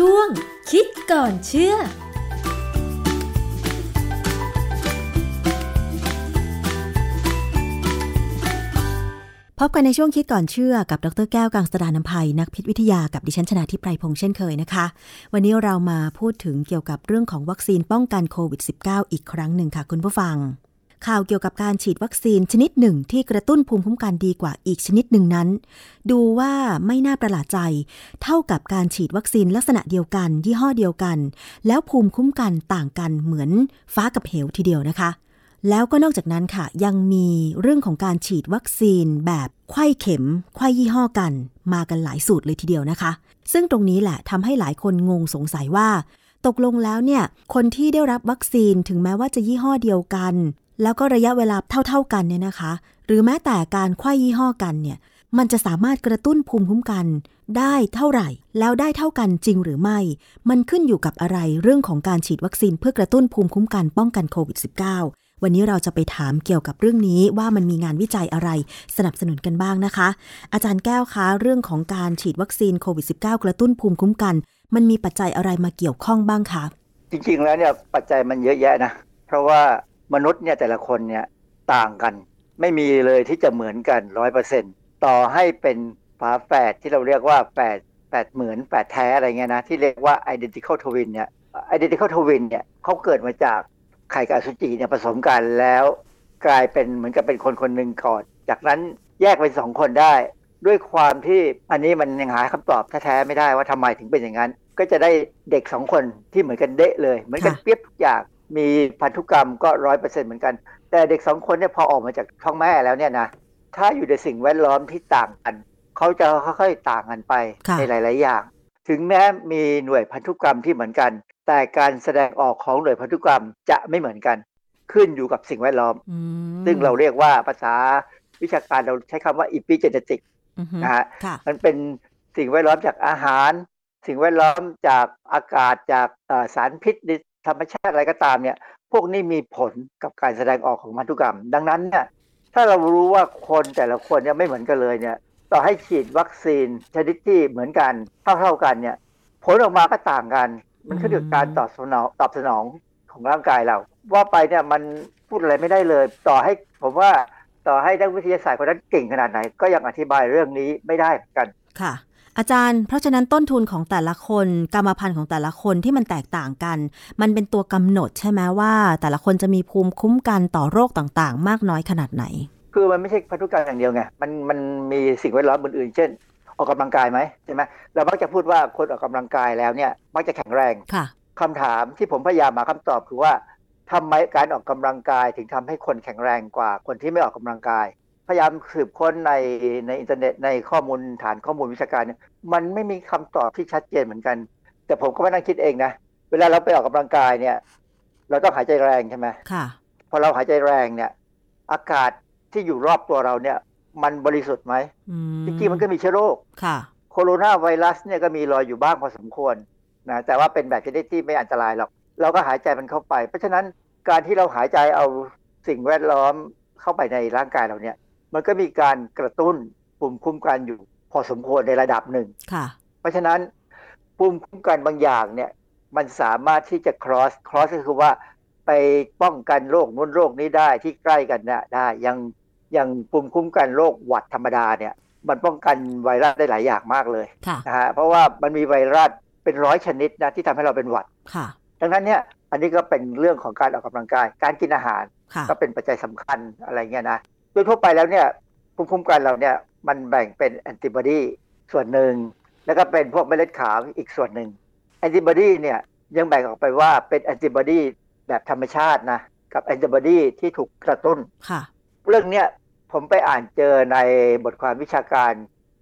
ช่วง คิดก่อนเชื่อพบกันในช่วงคิดก่อนเชื่อกับดรแก้วกังสดานนภัยนักพิษวิทยากับดิฉันชนาทิพไพรพงษ์เช่นเคยนะคะ วันนี้เรามาพูดถึงเกี่ยวกับเรื่องของวัคซีนป้องกันโควิด -19 อีกครั้งหนึ่งค่ะคุณผู้ฟัง ข่าวเกี่ยวกับการฉีดวัคซีนชนิดหนึ่งที่กระตุ้นภูมิคุ้มกันดีกว่าอีกชนิดหนึ่งนั้น ดูว่าไม่น่าประหลาดใจ เท่ากับการฉีดวัคซีนลักษณะเดียวกัน ยี่ห้อเดียวกัน แล้วภูมิคุ้มกันต่างกันเหมือนฟ้ากับเหวทีเดียวนะคะ แล้วก็นอกจากนั้นค่ะ ยังมีเรื่องของการฉีดวัคซีนแบบไข้เข็มไข้ยี่ห้อกัน มากันหลายสูตรเลยทีเดียวนะคะ ซึ่งตรงนี้แหละทำให้หลายคนงงสงสัยว่าตกลงแล้วเนี่ย คนที่ได้รับวัคซีนถึงแม้ว่าจะยี่ห้อเดียวกัน แล้วก็ระยะเวลาเท่า ๆกันเนี่ยนะคะ หรือแม้แต่การไข้ยี่ห้อกันเนี่ยมันจะสามารถกระตุ้นภูมิคุ้มกัน ได้เท่าไหร่ แล้วได้เท่ากันจริงหรือไม่ มันขึ้นอยู่กับอะไรเรื่องของการฉีดวัคซีนเพื่อกระตุ้นภูมิคุ้มกันป้องกันโควิด -19 วันนี้เราจะไปถามเกี่ยวกับเรื่องนี้ว่ามันมีงานวิจัยอะไรสนับสนุนกันบ้างนะคะ อาจารย์แก้วคะเรื่องของการฉีดวัคซีนโควิด -19 กระตุ้นภูมิคุ้มกัน มันมีปัจจัยอะไรมาเกี่ยวข้องบ้างคะจริงๆแล้วเนี่ยปัจจัยมันเยอะแยะนะเพราะว่า มนุษย์เนี่ยแต่ละคนเนี่ยต่างกัน ไม่มีเลยที่จะเหมือนกันร้อยเปอร์เซ็นต่อให้เป็นฝาแฝดที่เราเรียกว่าแฝดแฝดเหมือนแฝดแท้อะไรเงี้ยนะที่เรียกว่า identical twin เนี่ย identical twin เนี่ยเขาเกิดมาจากไข่กับอสุจิเนี่ยผสมกันแล้วกลายเป็นเหมือนกับเป็นคนคนหนึ่งก่อน จากนั้นแยกเป็นสองคนได้ ด้วยความที่อันนี้มันยังหาคำตอบแท้ๆไม่ได้ว่าทำไมถึงเป็นอย่างนั้น ก็จะได้เด็กสองคนที่เหมือนกันเดะเลย เหมือนกันเปียบทุกอย่าง มีพันธุกรรมก็ร้อยเปอร์เซ็นต์เหมือนกัน แต่เด็กสองคนเนี่ยพอออกมาจากท้องแม่แล้วเนี่ยนะถ้าอยู่ในสิ่งแวดล้อมที่ต่างกันเขาจะค่อยๆต่างกันไปในหลาย ๆ อย่าง ถึงแม้มีหน่วยพันธุกรรมที่เหมือนกัน แต่การแสดงออกของหน่วยพันธุกรรมจะไม่เหมือนกัน ขึ้นอยู่กับสิ่งแวดล้อม ซึ่งเราเรียกว่าภาษาวิชาการเราใช้คำว่าอีพิเจเนติกนะฮะมันเป็นสิ่งแวดล้อมจากอาหาร สิ่งแวดล้อมจากอากาศจากสารพิษ ธรรมชาติอะไรก็ตามเนี่ยพวกนี้มีผลกับการแสดงออกของพันธุกรรม ดังนั้นเนี่ยถ้าเรารู้ว่าคนแต่ละคนเนี่ยไม่เหมือนกันเลยเนี่ยต่อให้ฉีดวัคซีนชนิดที่เหมือนกันเท่าๆกันเนี่ยผลออกมาก็ต่างกัน มันขึ้นอยู่กับการตอบสนองตอบสนองของร่างกายเรา ว่าไปเนี่ยมันพูดอะไรไม่ได้เลย ต่อให้ผมว่าต่อให้นักวิทยาศาสตร์คนนั้นเก่งขนาดไหน ก็ยังอธิบายเรื่องนี้ไม่ได้เหมือนกันค่ะ อาจารย์ เพราะฉะนั้นต้นทุนของแต่ละคนกรรมพันธุ์ของแต่ละคนที่มันแตกต่างกัน มันเป็นตัวกำหนดใช่ไหมว่า แต่ละคนจะมีภูมิคุ้มกันต่อโรคต่างๆ มากน้อยขนาดไหน คือมันไม่ใช่พันธุกรรมอย่างเดียวไงมันมันมีสิ่งแวดล้อมอื่นๆเช่น ออกกำลังกายไหมใช่ไหมเรามักจะพูดว่าคนออกกำลังกายแล้วเนี่ยมักจะแข็งแรงค่ะคำถามที่ผมพยายามมาคำตอบคือว่าทำไมการออกกำลังกายถึงทำให้คนแข็งแรงกว่าคนที่ไม่ออกกำลังกาย พยายามสืบค้นในในอินเทอร์เน็ตในข้อมูลฐานข้อมูลวิชาการเนี่ยมันไม่มีคำตอบที่ชัดเจนเหมือนกัน แต่ผมก็ไม่นั่งคิดเองนะ เวลาเราไปออกกำลังกายเนี่ย เราต้องหายใจแรงใช่ไหมค่ะพอเราหายใจแรงเนี่ย อากาศที่อยู่รอบตัวเราเนี่ย มันบริสุทธิ์ไหมจริงๆมันก็มีเชื้อโรคค่ะ โคโรนาไวรัสเนี่ยก็มีลอยอยู่บ้างพอสมควรนะแต่ว่าเป็นแบบชนิดที่ไม่อันตรายหรอกเราก็หายใจมันเข้าไป เพราะฉะนั้นการที่เราหายใจเอาสิ่งแวดล้อมเข้าไปในร่างกายเราเนี่ย มันก็มีการกระตุ้นภูมิคุ้มกันอยู่พอสมควรในระดับหนึ่งค่ะเพราะฉะนั้นภูมิคุ้มกันบางอย่างเนี่ย มันสามารถที่จะ cross cross ก็คือว่าไปป้องกันโรคนู้นโรคนี้ได้ที่ใกล้กันนะได้ยังยังภูมิคุ้มกันโรคหวัดธรรมดาเนี่ย มันป้องกันไวรัสได้หลายอย่างมากเลยค่ะนะฮะเพราะว่ามันมีไวรัสเป็นร้อยชนิดนะที่ทำให้เราเป็นหวัดค่ะดังนั้นเนี่ยอันนี้ก็เป็นเรื่องของการออกกำลังกาย การกินอาหารค่ะก็เป็นปัจจัยสำคัญอะไรเงี้ยนะ โดยทั่วไปแล้วเนี่ยภูมิคุ้มกันเราเนี่ยมันแบ่งเป็นแอนติบอดีส่วนหนึ่ง แล้วก็เป็นพวกเม็ดเลือดขาวอีกส่วนหนึ่งแอนติบอดีเนี่ยยังแบ่งออกไปว่าเป็นแอนติบอดีแบบธรรมชาตินะ กับแอนติบอดีที่ถูกกระตุ้นค่ะ เรื่องเนี้ยผมไปอ่านเจอในบทความวิชาการ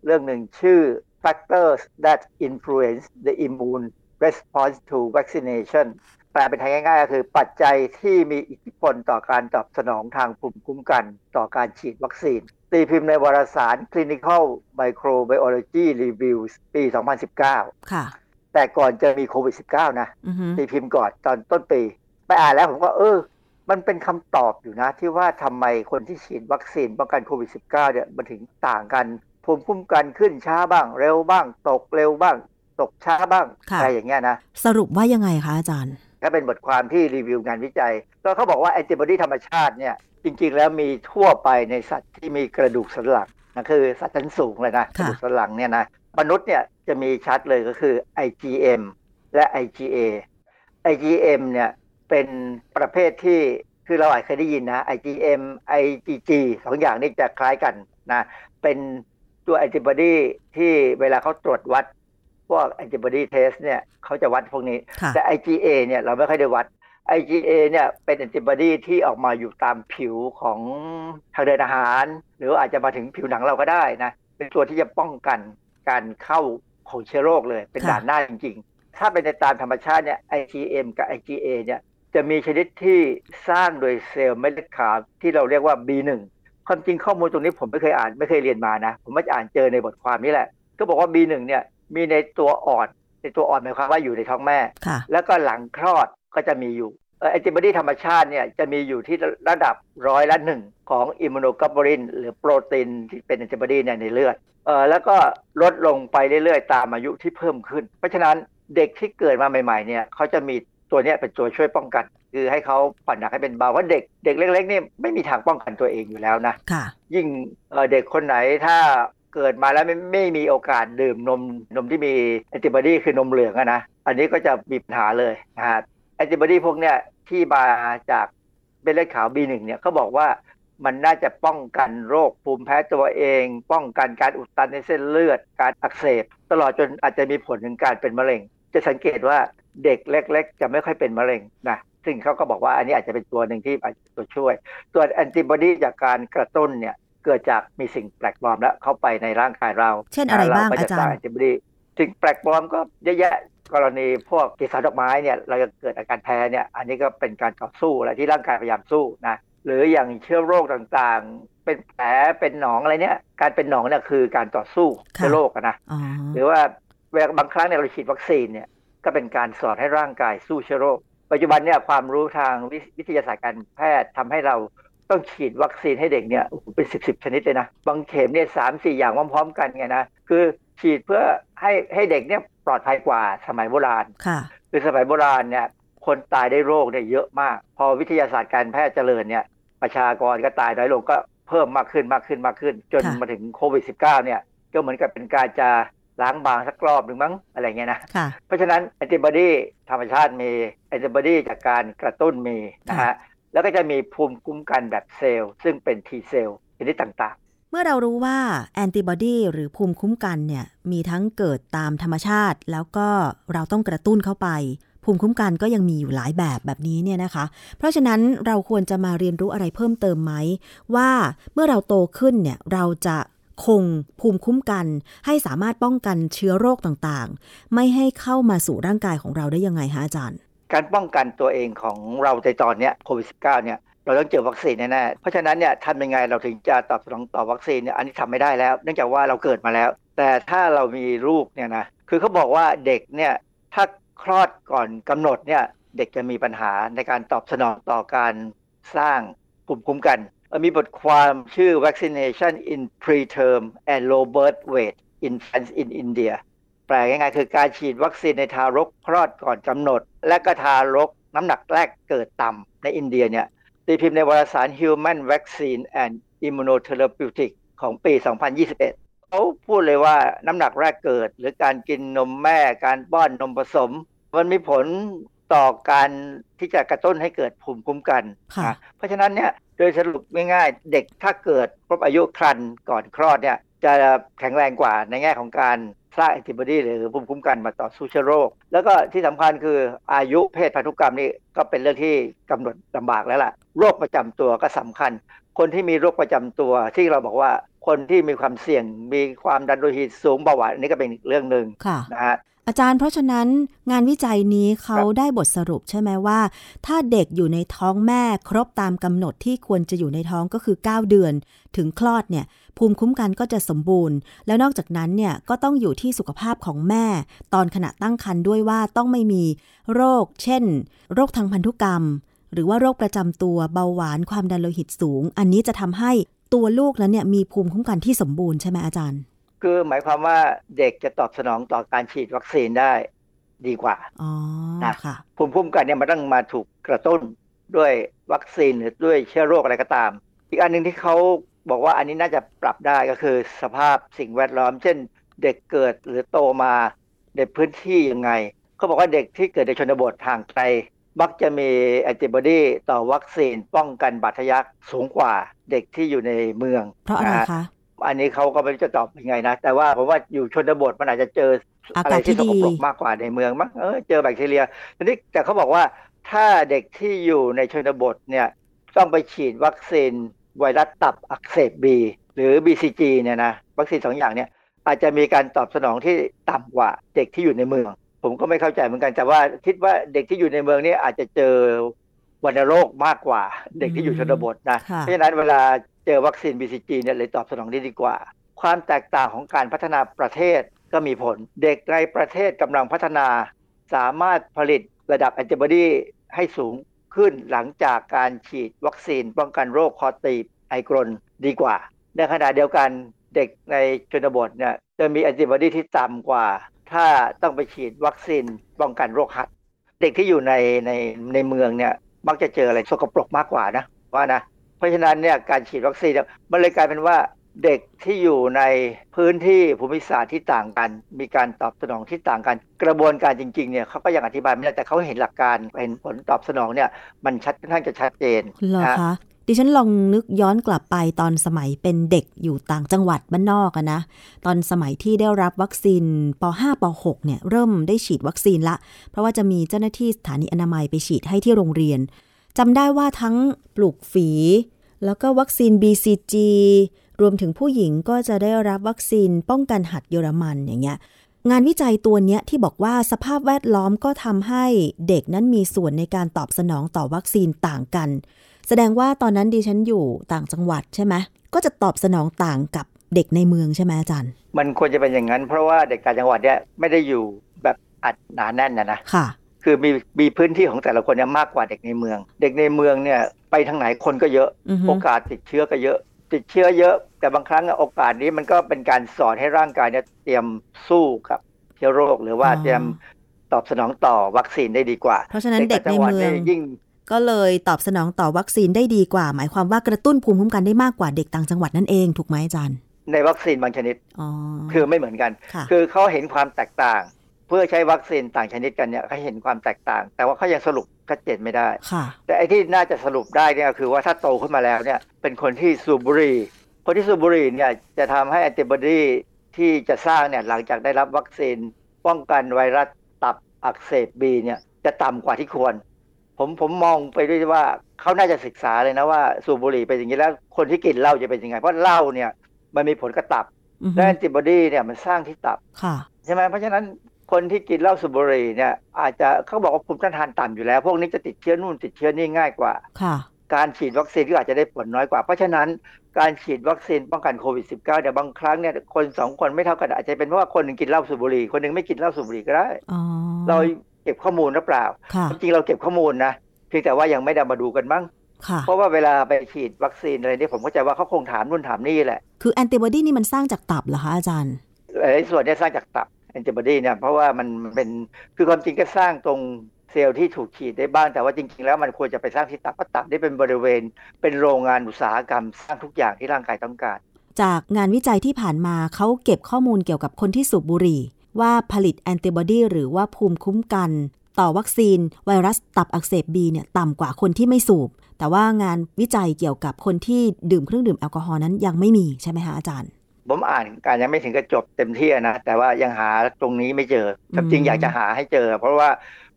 เรื่องหนึ่งชื่อ factors that influence the immune response to vaccination แปลเป็นไทยง่ายๆก็คือปัจจัยที่มีอิทธิพลต่อการตอบสนองทางภูมิคุ้มกัน ต่อการฉีดวัคซีน ตีพิมพ์ในวารสาร Clinical Microbiology Reviews ปี 2019 ค่ะ แต่ก่อนจะมีโควิด -19 นะอือฮึตีพิมพ์ก่อนตอนต้นปี ไปอ่านแล้วผมก็เออ มันเป็นคำตอบอยู่นะ ที่ว่าทำไมคนที่ฉีดวัคซีนป้องกันโควิด -19 เนี่ยมันถึงต่างกันภูมิคุ้มกันขึ้นช้าบ้าง เร็วบ้าง ตกเร็วบ้างตตกช้าบ้างค่ะอะไรอย่างเงี้ยนะ สรุปว่ายังไงคะอาจารย์ ก็เป็นบทความที่รีวิวงานวิจัย ก็เขาบอกว่าแอนติบอดีธรรมชาติเนี่ยจริงๆ แล้วมีทั่วไปในสัตว์ที่มีกระดูกสันหลังนะคือสัตว์ชั้นสูงเลยนะกค่ะระดูกสันหลังเนี่ยนะมนุษย์เนี่ยจะมีชัดเลยก็คือ IgM และ IgA IgM เนี่ยเป็นประเภทที่คือเราอาจเคยได้ยินนะ IgM IgG สองอย่างนี้จะคล้ายกันนะเป็นตัวแอนติบอดีที่เวลาเขาตรวจวัดพ วกแอนติบอดี test เนี่ยเขาจะวัดพวกนี้ค่ะแต่ IgA เนี่ยเราไม่ค่อยได้วัด IgA เนี่ยเป็นแอนติบอดีที่ออกมาอยู่ตามผิวของทางเดินอาหาร หรืออาจจะมาถึงผิวหนังเราก็ได้นะ เป็นตัวที่จะป้องกันการเข้าของเชื้อโรคเลย เป็นค่ะด่านหน้าจริง ๆ ถ้าเป็นในตามธรรมชาติเนี่ย IgM กับ IgA เนี่ยจะมีชนิดที่สร้างโดยเซลล์เม็ดเลือดขาวที่เราเรียกว่า B1 ความจริงข้อมูลตรงนี้ผมไม่เคยอ่านไม่เคยเรียนมานะ ผมมาอ่านเจอในบทความนี้แหละ ก็บอกว่า B1 เนี่ย มีในตัวอ่อนในตัวอ่อนหมายความว่าอยู่ในท้องแม่ค่ะแล้วก็หลังคลอดก็จะมีอยู่แอนติบอดีธรรมชาติเนี่ยจะมีอยู่ที่ระดับร้อยละหนึ่งของอิมมูโนกลบูลินหรือโปรตีนที่เป็นแอนติบอดีเนี่ยในเลือดเออแล้วก็ลดลงไปเรื่อยๆ ตามอายุที่เพิ่มขึ้น เพราะฉะนั้นเด็กที่เกิดมาใหม่ๆเนี่ยเขาจะมีตัวเนี้ยเป็นตัวช่วยป้องกัน คือให้เขาผ่อนหนักให้เป็นเบาว่าะเด็กเด็กเล็กๆนี่ไม่มีทางป้องกันตัวเองอยู่แล้วนะค่ะยิ่งเอ่อเด็กคนไหนถ้า เกิดมาแล้วไม่ไม่มีโอกาสดื่มนมนมที่มีแอนติบอดีคือนมเหลืองอะนะอันนี้ก็จะมีปัญหาเลยนะฮะแอนติบอดีพวกเนี้ยที่มาจากเม็ดเลือดขาว B1 เนี่ยเขาบอกว่ามันน่าจะป้องกันโรคภูมิแพ้ตัวเอง ป้องกันการอุดตันในเส้นเลือด การอักเสบ ตลอดจนอาจจะมีผลถึงการเป็นมะเร็ง จะสังเกตว่าเด็กเล็ก ๆ จะไม่ค่อยเป็นมะเร็งนะซึ่งเขาก็บอกว่าอันนี้อาจจะเป็นตัวหนึ่งที่อาจจะตัวช่วย ส่วนแอนติบอดีจากการกระตุ้นเนี่ย เกิดจากมีสิ่งแปลกปลอมแล้วเข้าไปในร่างกายเรา เช่นอะไรบ้างเก็จะอาจารย์สร้แอนติบอดีสิ่งแปลกปลอมก็เยอะแยะกรณีพวกเกสรดอกไม้เนี่ยเราจะเกิดอาการแพ้เนี่ยอันนี้ก็เป็นการต่อสู้อะไรที่ร่างกายพยายามสู้นะหรืออย่างเชื้อโรคต่างๆ เป็นแผลเป็นหนองอะไรเนี่ย การเป็นหนองเนี่ยคือการต่อสู้เชื้อโรคอะนะอ๋อหรือว่าเวลาบางครั้งเนี่ยเราฉีดวัคซีนเนี่ยก็เป็นการสอนให้ร่างกายสู้เชื้อโรค ปัจจุบันเนี่ยความรู้ทางวิวิทยาศาสตร์การแพทย์ทำให้เรา ต้องฉีดวัคซีนให้เด็กเนี่ยโอ้โหเป็นสิบสิบชนิดเลยนะ บางเข็มเนี่ยสามสี่อย่างพร้อมๆกันไงนะ คือฉีดเพื่อให้ให้เด็กเนี่ยปลอดภัยกว่าสมัยโบราณค่ะคือสมัยโบราณเนี่ยคนตายได้โรคเนี่ยเยอะมาก พอวิทยาศาสตร์การแพทย์เจริญเนี่ยประชากรก็ตายน้อยลงก็เพิ่มมากขึ้นมากขึ้นมากขึ้น จนค่ะมาถึงโควิด -19 เนี่ยก็เหมือนกับเป็นการจะล้างบางสักรอบหนึ่งมั้งอะไรเงี้ยนะค่ะเพราะฉะนั้นแอนติบอดีธรรมชาติมีแอนติบอดีจากการกระตุ้นมีนะฮะ แล้วก็จะมีภูมิคุ้มกันแบบเซลล์ ซึ่งเป็น T เซลล์ชนิดต่างๆ เมื่อเรารู้ว่าแอนติบอดีหรือภูมิคุ้มกันเนี่ยมีทั้งเกิดตามธรรมชาติ แล้วก็เราต้องกระตุ้นเข้าไป ภูมิคุ้มกันก็ยังมีอยู่หลายแบบแบบนี้เนี่ยนะคะ เพราะฉะนั้นเราควรจะมาเรียนรู้อะไรเพิ่มเติมไหม ว่าเมื่อเราโตขึ้นเนี่ยเราจะคงภูมิคุ้มกัน ให้สามารถป้องกันเชื้อโรคต่างๆ ไม่ให้เข้ามาสู่ร่างกายของเราได้ยังไงคะอาจารย์ การป้องกันตัวเองของเราในตอนนี้โควิด -19 เนี่ยเราต้องเจอวัคซีนแน่ๆ เพราะฉะนั้นเนี่ยทำยังไงเราถึงจะตอบสนองต่อวัคซีนเนี่ยอันนี้ทำไม่ได้แล้ว เนื่องจากว่าเราเกิดมาแล้ว แต่ถ้าเรามีลูกเนี่ยนะคือเขาบอกว่าเด็กเนี่ยถ้าคลอดก่อนกำหนดเนี่ยเด็กจะมีปัญหาในการตอบสนองต่อการสร้างภูมิคุ้มกัน มีบทความชื่อ vaccination in preterm and low birth weight infants in India ลง่ายๆคือการฉีดวัคซีนในทารกคลอดก่อนกำหนด และก็ทารกน้ำหนักแรกเกิดต่ำในอินเดียเนี่ยตีพิมพ์ในวารสาร Human Vaccine and Immunotherapeutic ของปี 2021 เขาพูดเลยว่าน้ำหนักแรกเกิด หรือการกินนมแม่การป้อนนมผสม มันมีผลต่อการที่จะกระตุ้นให้เกิดภูมิคุ้มกันค่ะนะเพราะฉะนั้นเนี่ยโดยสรุปง่ายๆ เด็กถ้าเกิดครบอายุครรภ์ก่อนคลอดเนี่ยจะแข็งแรงกว่าในแง่ของการ สร้างแอนติบอดีหรือภูมิคุ้มกันมาต่อสู้เชื้อโรค แล้วก็ที่สำคัญคืออายุเพศพันธุกรรมนี่ก็เป็นเรื่องที่กำหนดลำบากแล้วล่ะ โรคประจำตัวก็สำคัญ คนที่มีโรคประจำตัวที่เราบอกว่า คนที่มีความเสี่ยงมีความดันโลหิตสูงเบาหวานอันนี้ก็เป็นอีกเรื่องหนึ่งค่ะนะฮะอาจารย์เพราะฉะนั้นงานวิจัยนี้เขาได้บทสรุปใช่ไหมว่า ถ้าเด็กอยู่ในท้องแม่ครบตามกำหนดที่ควรจะอยู่ในท้องก็คือ 9 เดือน ถึงคลอดเนี่ย ภูมิคุ้มกันก็จะสมบูรณ์ แล้วนอกจากนั้นเนี่ยก็ต้องอยู่ที่สุขภาพของแม่ ตอนขณะตั้งครรภ์ด้วยว่าต้องไม่มีโรค เช่น โรคทางพันธุกรรม หรือว่าโรคประจำตัวเบาหวานความดันโลหิตสูง อันนี้จะทำให้ ตัวลูกนั้นเนี่ยมีภูมิคุ้มกันที่สมบูรณ์ใช่ไหมอาจารย์ คือหมายความว่าเด็กจะตอบสนองต่อการฉีดวัคซีนได้ดีกว่าอ๋อนะค่ะภูมิคุ้มกันเนี่ยมันต้องมาถูกกระตุ้นด้วยวัคซีนหรือด้วยเชื้อโรคอะไรก็ตาม อีกอันหนึ่งที่เขาบอกว่าอันนี้น่าจะปรับได้ก็คือสภาพสิ่งแวดล้อม เช่น เด็กเกิดหรือโตมาในพื้นที่ยังไงเขาบอกว่าเด็กที่เกิดในชนบทห่างไกล มักจะมีแอนติบอดีต่อวัคซีนป้องกันบาดทะยักสูงกว่าเด็กที่อยู่ในเมือง เพราะอะไรนฮคะ อันนี้เขาก็ไม่รู้จะตอบยังไงนะ แต่ว่าผมว่าอยู่ชนบทมันอาจจะเจออาอะไรกาศที่ที่สกปรกดีมากกว่าในเมืองมั้งเออเจอแบคทีเรียทีนี้แต่เขาบอกว่าถ้าเด็กที่อยู่ในชนบทเนี่ยต้องไปฉีดวัคซีนไวรัสตับอักเสบบีหรือ BCG เนี่ยนะวัคซีนสองอย่างเนี่ยอาจจะมีการตอบสนองที่ต่ำกว่าเด็กที่อยู่ในเมือง ผมก็ไม่เข้าใจเหมือนกัน แต่ว่าคิดว่าเด็กที่อยู่ในเมืองเนี่ยอาจจะเจอวัณโรคมากกว่าเด็กที่อยู่ชนบทนะค่ะเพราะฉะนั้นเวลาเจอวัคซีน BCG เนี่ยเลยตอบสนองได้ดีกว่า ความแตกต่างของการพัฒนาประเทศก็มีผล เด็กในประเทศกำลังพัฒนา สามารถผลิตระดับแอนติบอดีให้สูงขึ้นหลังจากการฉีดวัคซีน ป้องกันโรคคอตีบไอกรนดีกว่า ในขณะเดียวกันเด็กในชนบทเนี่ยจะมีแอนติบอดีที่ต่ำกว่า ถ้าต้องไปฉีดวัคซีนป้องกันโรคหัด เด็กที่อยู่ในในในเมืองเนี่ยมักจะเจออะไรสกปรกมากกว่านะว่านะเพราะฉะนั้นเนี่ยการฉีดวัคซีนเนี่ยมันเลยกลายเป็นว่าเด็กที่อยู่ในพื้นที่ภูมิศาสตร์ที่ต่างกัน มีการตอบสนองที่ต่างกัน กระบวนการจริงๆเนี่ยเขาก็ยังอธิบายไม่ได้แต่เขาเห็นหลักการเห็นผลตอบสนองเนี่ยมันชัดค่อนข้างจะชัดเจนเหรอนะคะ ดิฉันลองนึกย้อนกลับไปตอนสมัยเป็นเด็กอยู่ต่างจังหวัดบ้านนอกอะนะ ตอนสมัยที่ได้รับวัคซีนป .5 ป .6 เนี่ยเริ่มได้ฉีดวัคซีนละ เพราะว่าจะมีเจ้าหน้าที่สถานีอนามัยไปฉีดให้ที่โรงเรียนจำได้ว่าทั้งปลูกฝี แล้วก็วัคซีน BCG รวมถึงผู้หญิงก็จะได้รับวัคซีนป้องกันหัดเยอรมันอย่างเงี้ยงานวิจัยตัวเนี้ยที่บอกว่าสภาพแวดล้อมก็ทำให้เด็กนั้นมีส่วนในการตอบสนองต่อวัคซีนต่างกัน แสดงว่าตอนนั้นดิฉันอยู่ต่างจังหวัดใช่ไหมก็จะตอบสนองต่างกับเด็กในเมืองใช่ไหมอาจารย์ มันควรจะเป็นอย่างนั้น เพราะว่าเด็กต่างจังหวัดเนี่ยไม่ได้อยู่แบบอัดหนาแน่นนะนะค่ะ คือมีมีพื้นที่ของแต่ละคนเนี่ยมากกว่าเด็กในเมือง เด็กในเมืองเนี่ยไปทางไหนคนก็เยอะอือฮึโอกาสติดเชื้อก็เยอะ ติดเชื้อเยอะ แต่บางครั้งอะโอกาสนี้มันก็เป็นการสอนให้ร่างกายเนี่ยเตรียมสู้กับเชื้อโรคหรือว่าเตรียมตอบสนองต่อวัคซีนได้ดีกว่า เพราะฉะนั้นเด็กในต่างจัหวัดเมืองยยิ่ง ก็เลยตอบสนองต่อวัคซีนได้ดีกว่า หมายความว่ากระตุ้นภูมิคุ้มกันได้มากกว่าเด็กต่างจังหวัดนั่นเองถูกไหมอาจารย์ ในวัคซีนบางชนิดอ๋อคือไม่เหมือนกันค่ะคือเขาเห็นความแตกต่าง เพื่อใช้วัคซีนต่างชนิดกันเนี่ยเขาเห็นความแตกต่าง แต่ว่าเขายังสรุปชัดเจนไม่ได้ค่ะแต่ไอ้ที่น่าจะสรุปได้เนี่ยคือว่าถ้าโตขึ้นมาแล้วเนี่ยเป็นคนที่สูบบุหรี่คนที่สูบบุหรี่เนี่ยจะทำให้แอนติบอดีที่จะสร้างเนี่ยหลังจากได้รับวัคซีนป้องกันไวรัสตับอักเสบบีเนี่ยจะต่ำกว่าที่ควร ผมผมมองไปด้วยว่าเขาน่าจะศึกษาเลยนะว่าสูบบุหรี่เป็นอย่างนี้แล้ว คนที่กินเหล้าจะเป็นยังไง เพราะเหล้าเนี่ยมันมีผลกระตับอือฮึและแอนติบอดีเนี่ยมันสร้างที่ตับค่ะใช่ไหมเพราะฉะนั้นคนที่กินเหล้าสูบบุหรี่เนี่ยอาจจะเขาบอกว่าภูมิต้านทานต่ำอยู่แล้ว พวกนี้จะติดเชื้อนู่นติดเชื้อนี่ง่ายกว่าค่ะการฉีดวัคซีนก็อาจจะได้ผลน้อยกว่า เพราะฉะนั้นการฉีดวัคซีนป้องกันโควิด -19 เนี่ยบางครั้งเนี่ยคนสองคนไม่เท่ากันอาจจะเป็นเพราะว่าคนหนึ่งกินเหล้าสูบบุหรี่คนหนึ่งไม่กินเหล้าสูบบุหรี่ก็ได้อ๋อเรา เก็บข้อมูลหรือเปล่าค่ะจริงๆเราเก็บข้อมูลนะเพียงแต่ว่ายังไม่ได้มาดูกันมั้งค่ะเพราะว่าเวลาไปฉีดวัคซีนอะไรนี่ผมเข้าใจว่าเขาคงถามนู่นถามนี่แหละ คือแอนติบอดีนี่มันสร้างจากตับเหรอคะอาจารย์หลายส่วนเนี่ยสร้างจากตับแอนติบอดีเนี่ยเพราะว่ามันเป็นคือความจริงก็สร้างตรงเซลล์ที่ถูกฉีดได้บ้างแต่ว่าจริง ๆ แล้วมันควรจะไปสร้างที่ตับเพราะตับได้เป็นบริเวณ เป็นโรงงานอุตสาหกรรม สร้างทุกอย่างที่ร่างกายต้องการ จากงานวิจัยที่ผ่านมาเขาเก็บข้อมูลเกี่ยวกับคนที่สูบบุหรี่ ว่าผลิตแอนติบอดีหรือว่าภูมิคุ้มกัน ต่อวัคซีนไวรัสตับอักเสบบีเนี่ยต่ำกว่าคนที่ไม่สูบ แต่ว่างานวิจัยเกี่ยวกับคนที่ดื่มเครื่องดื่มแอลกอฮอล์นั้นยังไม่มีใช่ไหมคะอาจารย์ผมอ่านการยังไม่ถึงกับจบเต็มที่นะ แต่ว่ายังหาตรงนี้ไม่เจอจริงอยากจะหาให้เจอ เพราะว่า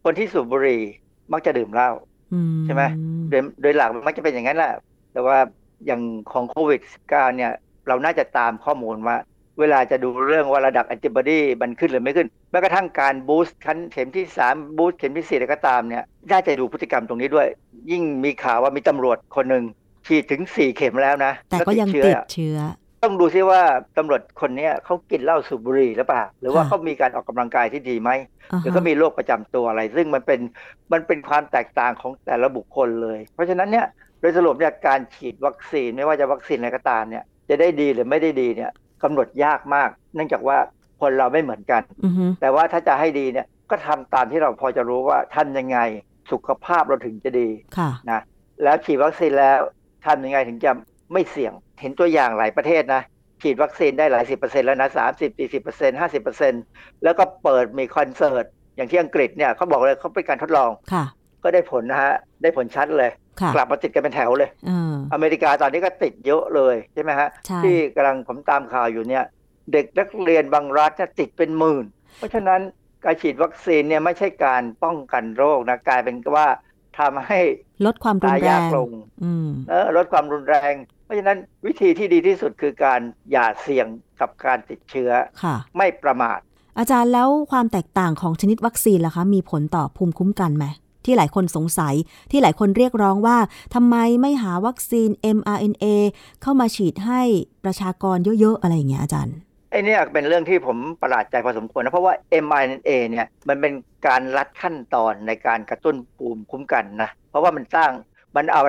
คนที่สูบบุหรี่มักจะดื่มเหล้าใช่ไหมโดยโดยหลักมันมักจะเป็นอย่างนั้นแหละแต่ว่าอย่างของโควิด -19 เนี่ย เราน่าจะตามข้อมูลว่า เวลาจะดูเรื่องว่าระดับแอนติบอดีมันขึ้นหรือไม่ขึ้นแม้กระทั่งการบูสต์ขั้นเข็มที่ 3 บูสต์เข็มที่4อะไรก็ตามเนี่ยน่าจะดูพฤติกรรมตรงนี้ด้วย ยิ่งมีข่าวว่ามีตำรวจคนหนึ่งฉีดถึง 4 เข็มแล้วนะ แต่ก็ยังล้วติดเชื้อเชื้อ ต้องดูซิว่าตำรวจคนเนี้ยเขากินเหล้าสูบบุหรี่หรือเปล่า หรือว่าค่ะเขามีการออกกำลังกายที่ดีไหมอ่าหรือฮะเขามีโรคประจำตัวอะไร ซึ่งมันเป็นมันเป็นความแตกต่างของแต่ละบุคคลเลย เพราะฉะนั้นเนี่ยโดยสรุปเนี่ยการฉีดวัคซีนไม่ว่าจะวัคซีนอะไรก็ตามเนี่ยจะได้ดีหรือไม่ได้ดีเนี่ย กำหนดยากมาก เนื่องจากว่าคนเราไม่เหมือนกันอือฮึแต่ว่าถ้าจะให้ดีเนี่ยก็ทำตามที่เราพอจะรู้ว่าทำยังไงสุขภาพเราถึงจะดีค่ะนะแล้วฉีดวัคซีนแล้วทำยังไงถึงจะไม่เสี่ยง เห็นตัวอย่างหลายประเทศนะฉีดวัคซีนได้หลายสิบเปอร์เซ็นต์แล้วนะสามสิบสี่สิบเปอร์เซ็นต์ห้าสิบเปอร์เซ็นต์แล้วก็เปิดมีคอนเสิร์ต อย่างที่อังกฤษเนี่ยเขาบอกเลยเขาเป็นการทดลองค่ะก็ได้ผลนะฮะ ได้ผลชัดเลยค่ะ กลับมาติดกันเป็นแถวเลยเอออเมริกาตอนนี้ก็ติดเยอะเลยใช่ไหมฮะใช่ที่กำลังผมตามข่าวอยู่เนี่ย เด็กนักเรียนบางรัฐเนี่ยติดเป็นหมื่น เพราะฉะนั้นการฉีดวัคซีนเนี่ยไม่ใช่การป้องกันโรคนะกลายเป็นว่าทำให้ลดความรุตานยแรยากงลงอืมเออลดความรุนแรง เพราะฉะนั้นวิธีที่ดีที่สุดคือการอย่าเสี่ยงกับการติดเชื้อค่ะไม่ประมาท อาจารย์แล้วความแตกต่างของชนิดวัคซีนล่ะคะ มีผลต่อภูมิคุ้มกันไหม ที่หลายคนสงสัย ที่หลายคนเรียกร้องว่าทำไมไม่หาวัคซีน mRNA เข้ามาฉีดให้ประชากรเยอะๆ อะไรอย่างเงี้ยอาจารย์ไอ้นี่เป็นเรื่องที่ผมประหลาดใจพอสมควรนะ เพราะว่า mRNA เนี่ยมันเป็นการลัดขั้นตอนในการกระตุ้นภูมิคุ้มกันนะ เพราะว่ามันสร้างมันเอา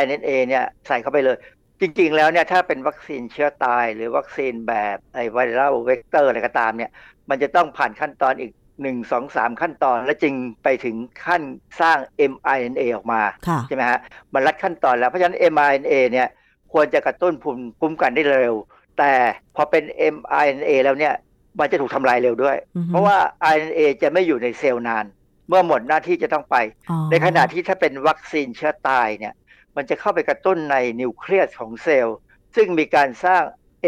RNA เนี่ยใส่เข้าไปเลยจริงๆ แล้วเนี่ยถ้าเป็นวัคซีนเชื้อตาย หรือวัคซีนแบบไอ viral vector อะไรก็ตามเนี่ยมันจะต้องผ่านขั้นตอนอีก 1 2 3ขั้นตอน แล้วจึงไปถึงขั้นสร้าง mRNA ออกมาค่ะใช่ไหมฮะมันรัดขั้นตอนแล้ว เพราะฉะนั้น mRNA เนี่ยควรจะกระตุ้นภูมิคุ้มกันได้เร็ว แต่พอเป็น mRNA แล้วเนี่ยมันจะถูกทำลายเร็วด้วยอือฮึเพราะว่า RNA จะไม่อยู่ในเซลล์นาน เมื่อหมดหน้าที่จะต้องไปอ๋อในขณะที่ถ้าเป็นวัคซีนเชื้อตายเนี่ยมันจะเข้าไปกระตุ้นในนิวเคลียสของเซลล์ ซึ่งมีการสร้าง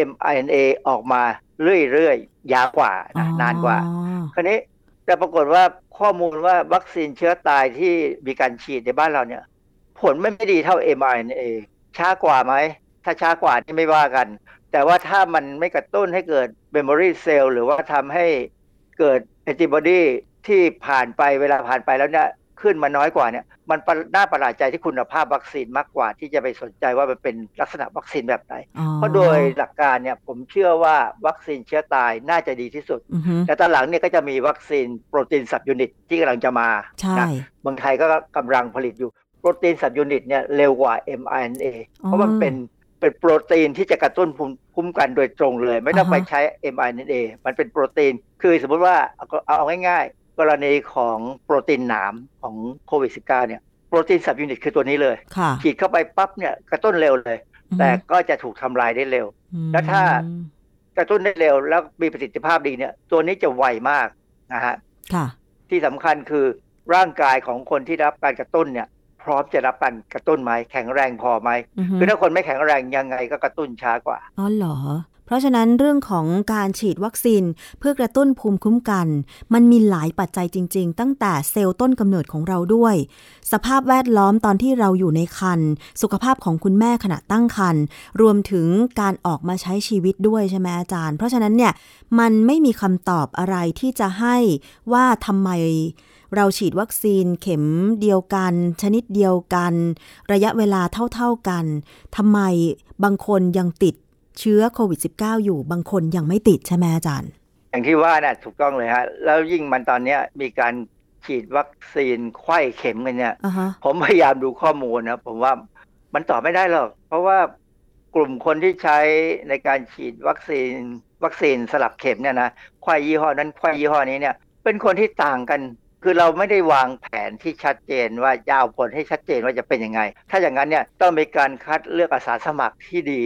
mRNA ออกมาเรื่อยๆ ยาวกว่านะนานกว่าอ๋อคราวนี้ แต่ปรากฏว่าข้อมูลว่าวัคซีนเชื้อตายที่มีการฉีดในบ้านเราเนี่ย ผลไม่ไม่ดีเท่า mRNA ช้ากว่าไหม ถ้าช้ากว่านี่ไม่ว่ากัน แต่ว่าถ้ามันไม่กระตุ้นให้เกิด memory cell หรือว่าทำให้เกิดแอนติบอดีที่ผ่านไปเวลาผ่านไปแล้วเนี่ย ขึ้นมาน้อยกว่าเนี่ยมันประน่าประหลาดใจที่คุณภาพวัคซีนมากกว่า ที่จะไปสนใจว่ามันเป็นลักษณะวัคซีนแบบไหนอ๋อเพราะโดยหลักการเนี่ยผมเชื่อว่าวัคซีนเชื้อตายน่าจะดีที่สุดอือฮึแต่ตอนหลังเนี่ยก็จะมีวัคซีนโปรตีน subunit ที่กำลังจะมาใช่นะเมืองไทยก็กำลังผลิตอยู่โปรตีน subunit เนี่ยเร็วกว่า mRNA เพราะมันเป็นเป็นโปรตีนที่จะกระตุ้นภูมิคุ้มกันโดยตรงเลย ไม่ต้องไปใช้ mRNA มันเป็นโปรตีน คือสมมติว่าเอาเอาเอาง่ายๆ กรณีของโปรตีนหนามของโควิด -19 เนี่ยโปรตีน subunit คือตัวนี้เลยค่ะฉีดเข้าไปปั๊บเนี่ยกระตุ้นเร็วเลย แต่ก็จะถูกทำลายได้เร็วอืมแล้วถ้ากระตุ้นได้เร็วแล้วมีประสิทธิภาพดีเนี่ย ตัวนี้จะไวมากนะฮะค่ะที่สำคัญคือร่างกายของคนที่รับการกระตุ้นเนี่ย พร้อมจะรับการกระตุ้นไหมแข็งแรงพอไหมอือฮึคือถ้าคนไม่แข็งแรงยังไงก็กระตุ้นช้ากว่าอ๋อเหรอ เพราะฉะนั้นเรื่องของการฉีดวัคซีนเพื่อกระตุ้นภูมิคุ้มกัน มันมีหลายปัจจัยจริง ๆ ตั้งแต่เซลล์ต้นกำเนิดของเราด้วย สภาพแวดล้อมตอนที่เราอยู่ในครรภ์สุขภาพของคุณแม่ขณะตั้งครรภ์รวมถึงการออกมาใช้ชีวิตด้วยใช่ไหมอาจารย์ เพราะฉะนั้นเนี่ยมันไม่มีคำตอบอะไรที่จะให้ว่าทำไมเราฉีดวัคซีนเข็มเดียวกัน ชนิดเดียวกัน ระยะเวลาเท่าๆกันทำไมบางคนยังติด เชื้อโควิด -19 อยู่บางคนยังไม่ติดใช่ไหมอาจารย์ อย่างที่ว่าน่ะถูกต้องเลยฮะ แล้วยิ่งมันตอนเนี้ยมีการฉีดวัคซีนไข้เข็มกันเนี่ยอ่าฮะผมพยายามดูข้อมูลนะ ผมว่ามันตอบไม่ได้หรอก เพราะว่ากลุ่มคนที่ใช้ในการฉีดวัคซีน วัคซีนสลับเข็มเนี่ยนะไข้ยี่ห้อนั้นไข้ยี่ห้อนี้เนี่ยเป็นคนที่ต่างกันคือเราไม่ได้วางแผนที่ชัดเจนว่าจะเอาผลให้ชัดเจนว่าจะเป็นยังไง ถ้าอย่างนั้นเนี่ยต้องมีการคัดเลือกอาสาสมัครที่ดี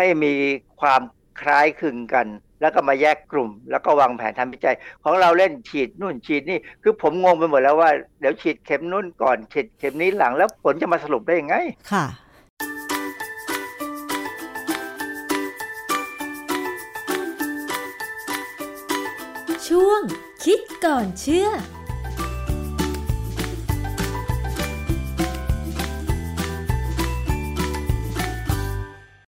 ให้มีความคล้ายคลึงกัน แล้วก็มาแยกกลุ่ม แล้วก็วางแผนทำวิจัย ของเราเล่นฉีดนู่นฉีดนี่ คือผมงงไปหมดแล้วว่าเดี๋ยวฉีดเข็มนู่นก่อนฉีดเข็มนี้หลังแล้วผลจะมาสรุปได้ยังไง ค่ะ ช่วงคิดก่อนเชื่อ